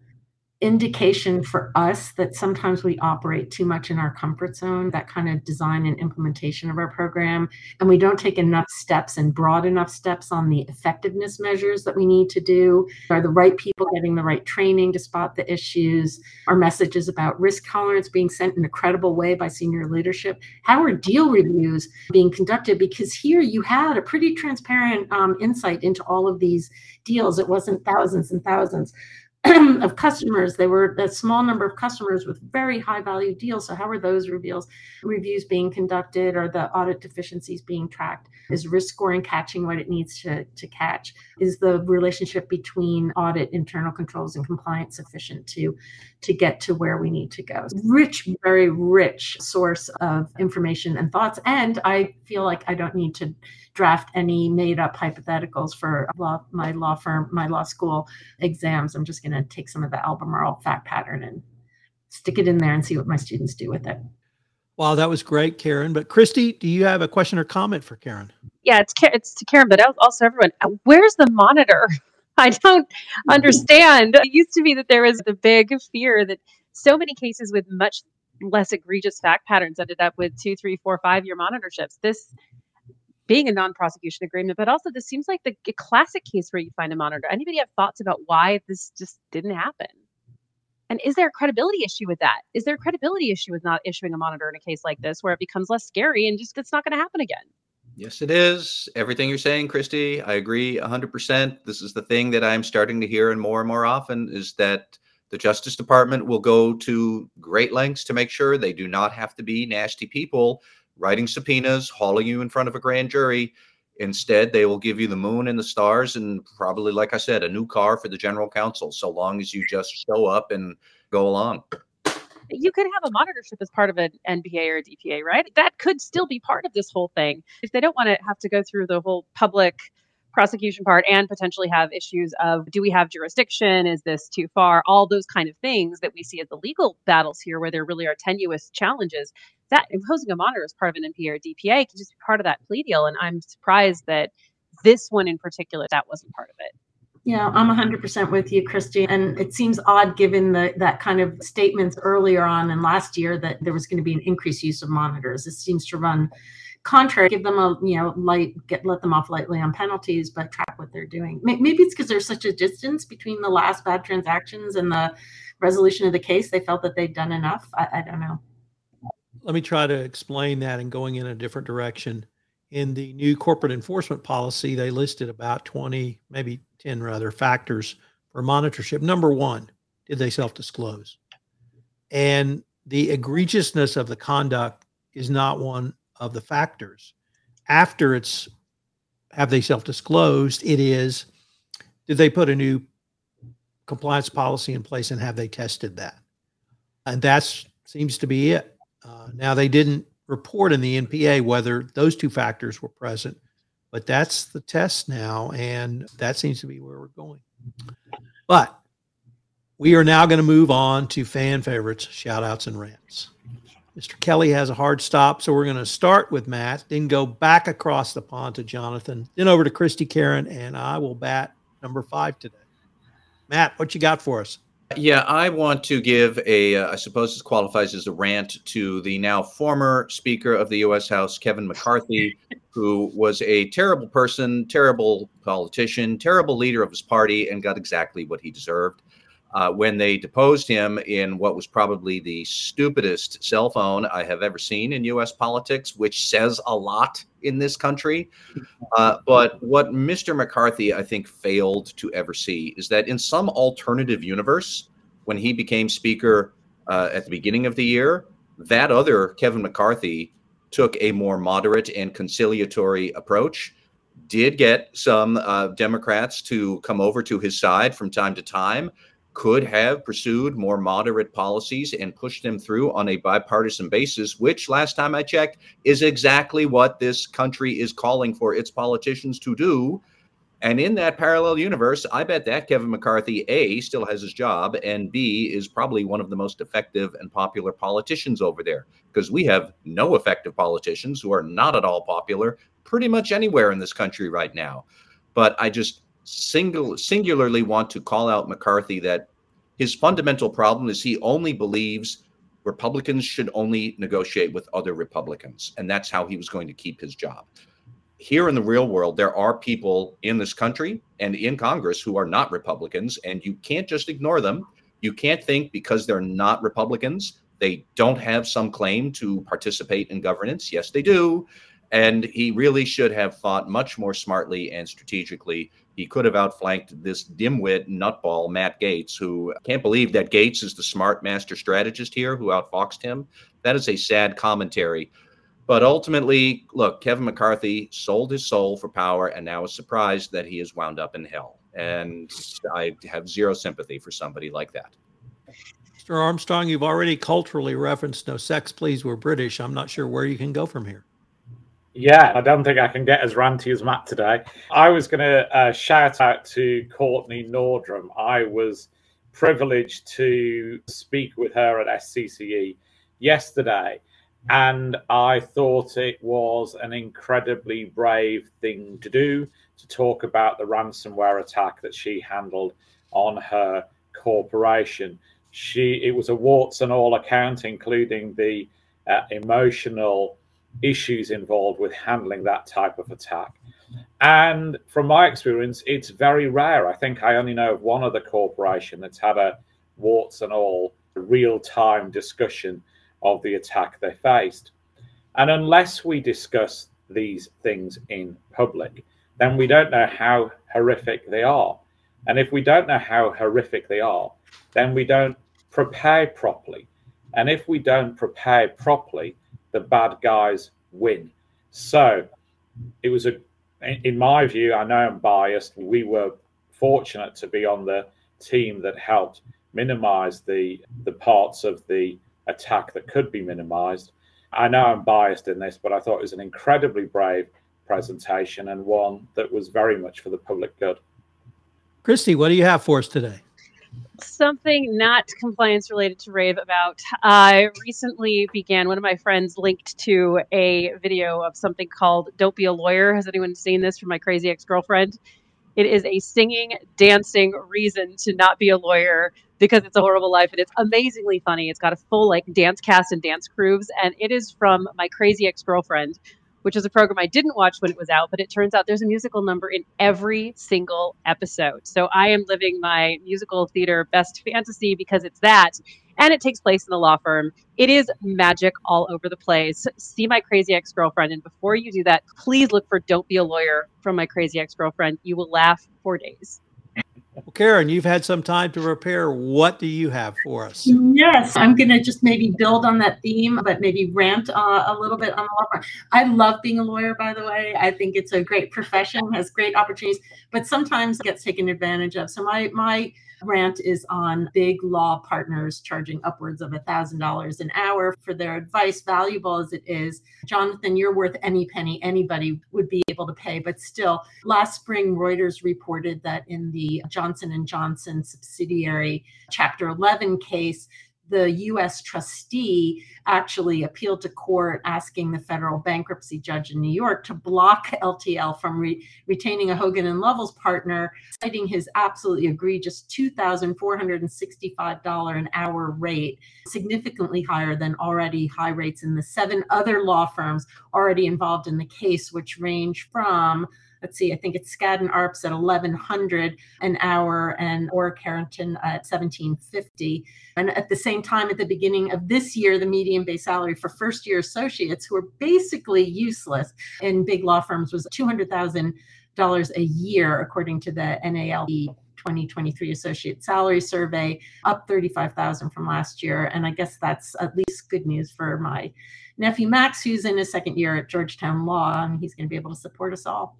indication for us that sometimes we operate too much in our comfort zone, that kind of design and implementation of our program, and we don't take enough steps and broad enough steps on the effectiveness measures that we need to do. Are the right people getting the right training to spot the issues? Are messages about risk tolerance being sent in a credible way by senior leadership? How are deal reviews being conducted? Because here you had a pretty transparent um, insight into all of these deals. It wasn't thousands and thousands of customers. They were a small number of customers with very high value deals. So how are those reveals reviews being conducted? Are the audit deficiencies being tracked? Is risk scoring catching what it needs to, to catch? Is the relationship between audit, internal controls, and compliance sufficient to, to get to where we need to go? Rich, very rich source of information and thoughts. And I feel like I don't need to draft any made up hypotheticals for law, my law firm, my law school exams. I'm just going to take some of the Albemarle fact pattern and stick it in there and see what my students do with it. Wow, that was great, Karen. But Kristy, do you have a question or comment for Karen? Yeah, it's it's to Karen, but also everyone. Uh, where's the monitor? I don't understand. It used to be that there was the big fear that so many cases with much less egregious fact patterns ended up with two, three, four, five year monitorships. This being a non-prosecution agreement, but also this seems like the classic case where you find a monitor. Anybody have thoughts about why this just didn't happen? And is there a credibility issue with that? Is there a credibility issue with not issuing a monitor in a case like this where it becomes less scary and just it's not going to happen again? Yes, it is. Everything you're saying, Kristy, I agree 100%. This is the thing that I'm starting to hear and more and more often is that the Justice Department will go to great lengths to make sure they do not have to be nasty people writing subpoenas, hauling you in front of a grand jury. Instead, they will give you the moon and the stars, and probably, like I said, a new car for the general counsel, so long as you just show up and go along. You could have a monitorship as part of an NPA or a DPA, right? That could still be part of this whole thing. If they don't want to have to go through the whole public prosecution part and potentially have issues of do we have jurisdiction? Is this too far? All those kind of things that we see as the legal battles here, where there really are tenuous challenges that imposing a monitor as part of an NPA or DPA can just be part of that plea deal. And I'm surprised that this one in particular, that wasn't part of it. Yeah, I'm 100% with you, Kristy. And it seems odd given the, that kind of statements earlier on in last year that there was going to be an increased use of monitors. It seems to run contrary, give them a, you know, light, get, let them off lightly on penalties, but track what they're doing. Maybe it's because there's such a distance between the last bad transactions and the resolution of the case. They felt that they'd done enough. I, I don't know. Let me try to explain that and going in a different direction. In the new corporate enforcement policy, they listed about 20, maybe 10 rather, factors for monitorship. Number one, did they self disclose? And the egregiousness of the conduct is not one of the factors. After it's have they self disclosed, it is did they put a new compliance policy in place and have they tested that? And that seems to be it. Uh, now, they didn't report in the NPA whether those two factors were present, but that's the test now, and that seems to be where we're going. But we are now going to move on to fan favorites, shout outs, and rants. Mr. Kelly has a hard stop, so we're going to start with Matt, then go back across the pond to Jonathan, then over to Kristy Karen, and I will bat number five today. Matt, what you got for us? Yeah, I want to give a, uh, I suppose this qualifies as a rant to the now former Speaker of the U.S. House, Kevin McCarthy, who was a terrible person, terrible politician, terrible leader of his party, and got exactly what he deserved. Uh, when they deposed him in what was probably the stupidest cell phone I have ever seen in U.S. politics, which says a lot in this country. Uh, but what Mr. McCarthy, I think, failed to ever see is that in some alternative universe, when he became Speaker uh, at the beginning of the year, that other Kevin McCarthy took a more moderate and conciliatory approach. Did get some uh, Democrats to come over to his side from time to time, could have pursued more moderate policies and pushed them through on a bipartisan basis, which last time I checked is exactly what this country is calling for its politicians to do. And in that parallel universe, I bet that Kevin McCarthy, A, still has his job, and B, is probably one of the most effective and popular politicians over there. Because we have no effective politicians who are not at all popular pretty much anywhere in this country right now. But I just single, singularly want to call out McCarthy that his fundamental problem is he only believes Republicans should only negotiate with other Republicans. And that's how he was going to keep his job. Here in the real world, there are people in this country and in Congress who are not Republicans, and you can't just ignore them. You can't think because they're not Republicans, they don't have some claim to participate in governance. Yes, they do. And he really should have thought much more smartly and strategically he could have outflanked this dimwit nutball, Matt Gaetz, who can't believe that Gaetz is the smart master strategist here who outfoxed him. That is a sad commentary. But ultimately, look, Kevin McCarthy sold his soul for power and now is surprised that he is wound up in hell. And I have zero sympathy for somebody like that. Mr. Armstrong, you've already culturally referenced no sex, please, we're British. I'm not sure where you can go from here. Yeah, I don't think I can get as ranty as Matt today. I was going to uh, shout out to Kortney Nordrum. I was privileged to speak with her at SCCE yesterday, and I thought it was an incredibly brave thing to do to talk about the ransomware attack that she handled on her corporation. She it was a warts and all account, including the uh, emotional issues involved with handling that type of attack. And from my experience, it's very rare. I think I only know of one other corporation that's had a warts and all real time discussion of the attack they faced. And unless we discuss these things in public, then we don't know how horrific they are. And if we don't know how horrific they are, then we don't prepare properly. And if we don't prepare properly, the bad guys win. So it was a, in my view, I know I'm biased. We were fortunate to be on the team that helped minimize the the parts of the attack that could be minimized. I know I'm biased in this, but I thought it was an incredibly brave presentation and one that was very much for the public good. Kristy, what do you have for us today? Something not compliance related to rave about. I recently began, one of my friends linked to a video of something called Don't Be a Lawyer. Has anyone seen this from my crazy ex girlfriend? It is a singing, dancing reason to not be a lawyer because it's a horrible life and it's amazingly funny. It's got a full like dance cast and dance crews and it is from My Crazy Ex-Girlfriend, which is a program I didn't watch when it was out, but it turns out there's a musical number in every single episode. So I am living my musical theater best fantasy because it's that. And it takes place in the law firm. It is magic all over the place. See My Crazy Ex Girlfriend. And before you do that, please look for Don't Be a Lawyer from My Crazy Ex Girlfriend. You will laugh for days. Well, Karen, you've had some time to prepare. What do you have for us? Yes, I'm going to just maybe build on that theme, but maybe rant uh, a little bit on the law firm. I love being a lawyer, by the way. I think it's a great profession, has great opportunities, but sometimes gets taken advantage of. So my my rant is on big law partners charging upwards of $1,000 an hour for their advice, valuable as it is. Jonathan, you're worth any penny anybody would be able to pay, but still, last spring Reuters reported that in the Johnson & Johnson subsidiary Chapter 11 case, the U.S. trustee actually appealed to court asking the federal bankruptcy judge in New York to block LTL from re- retaining a Hogan and Lovells partner, citing his absolutely egregious $2,465 an hour rate, significantly higher than already high rates in the seven other law firms already involved in the case, which range from let's see, I think it's Skadden Arps at 1100 an hour and Orrick Herrington at 1750. And at the same time, at the beginning of this year, the median base salary for first year associates who are basically useless in big law firms was $200,000 a year, according to the NALP 2023 associate salary survey up 35,000 from last year and I guess that's at least good news for my nephew Max who's in his second year at Georgetown Law and he's going to be able to support us all.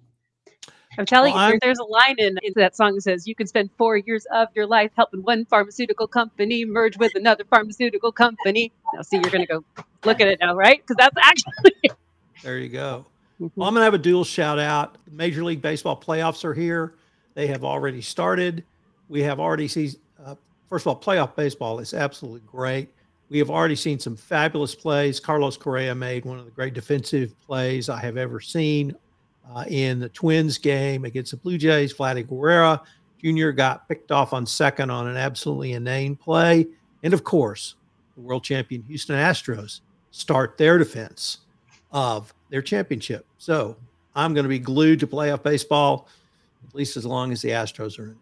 I'm telling well, you, there's a line in, in that song that says, You can spend four years of your life helping one pharmaceutical company merge with another pharmaceutical company. Now, see, you're going to go look at it now, right? Because that's actually. there you go. Mm-hmm. Well, I'm going to have a dual shout out. Major League Baseball playoffs are here. They have already started. We have already seen, uh, first of all, playoff baseball is absolutely great. We have already seen some fabulous plays. Carlos Correa made one of the great defensive plays I have ever seen uh, in the Twins game against the Blue Jays. Vladdy Guerrero Jr. got picked off on second on an absolutely inane play. And of course, the world champion Houston Astros start their defense of their championship. So I'm going to be glued to playoff baseball, at least as long as the Astros are in.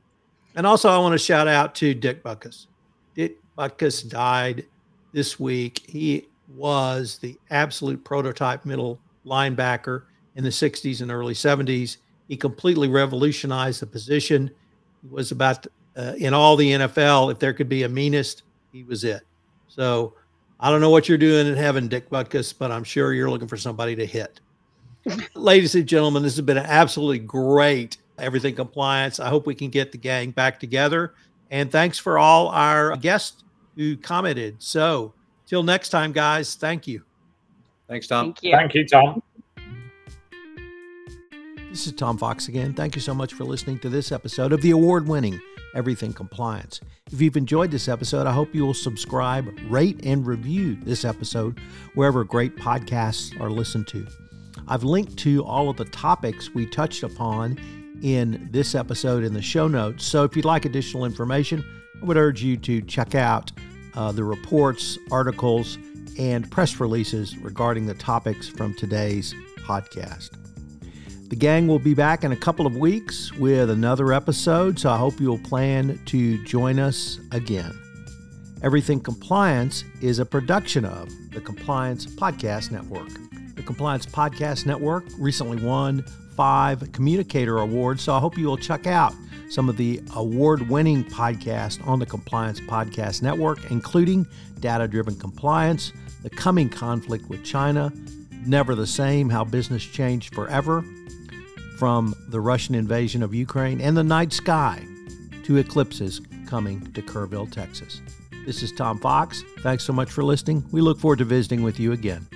And also, I want to shout out to Dick Butkus. Dick Butkus died this week. He was the absolute prototype middle linebacker in the 60s and early 70s. He completely revolutionized the position. He was about uh, in all the NFL. If there could be a meanest, he was it. So I don't know what you're doing in heaven, Dick Butkus, but I'm sure you're looking for somebody to hit. Ladies and gentlemen, this has been an absolutely great everything compliance. I hope we can get the gang back together. And thanks for all our guests who commented. So till next time, guys, thank you. Thanks, Tom. Thank you, thank you Tom. This is Tom Fox again. Thank you so much for listening to this episode of the award winning Everything Compliance. If you've enjoyed this episode, I hope you will subscribe, rate, and review this episode wherever great podcasts are listened to. I've linked to all of the topics we touched upon in this episode in the show notes. So if you'd like additional information, I would urge you to check out uh, the reports, articles, and press releases regarding the topics from today's podcast. The gang will be back in a couple of weeks with another episode, so I hope you'll plan to join us again. Everything Compliance is a production of the Compliance Podcast Network. The Compliance Podcast Network recently won five Communicator Awards, so I hope you will check out some of the award winning podcasts on the Compliance Podcast Network, including Data Driven Compliance, The Coming Conflict with China, Never the Same How Business Changed Forever, from the Russian invasion of Ukraine and the night sky to eclipses coming to Kerrville, Texas. This is Tom Fox. Thanks so much for listening. We look forward to visiting with you again.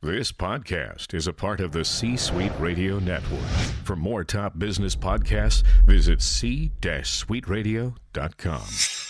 This podcast is a part of the C Suite Radio Network. For more top business podcasts, visit c-suiteradio.com.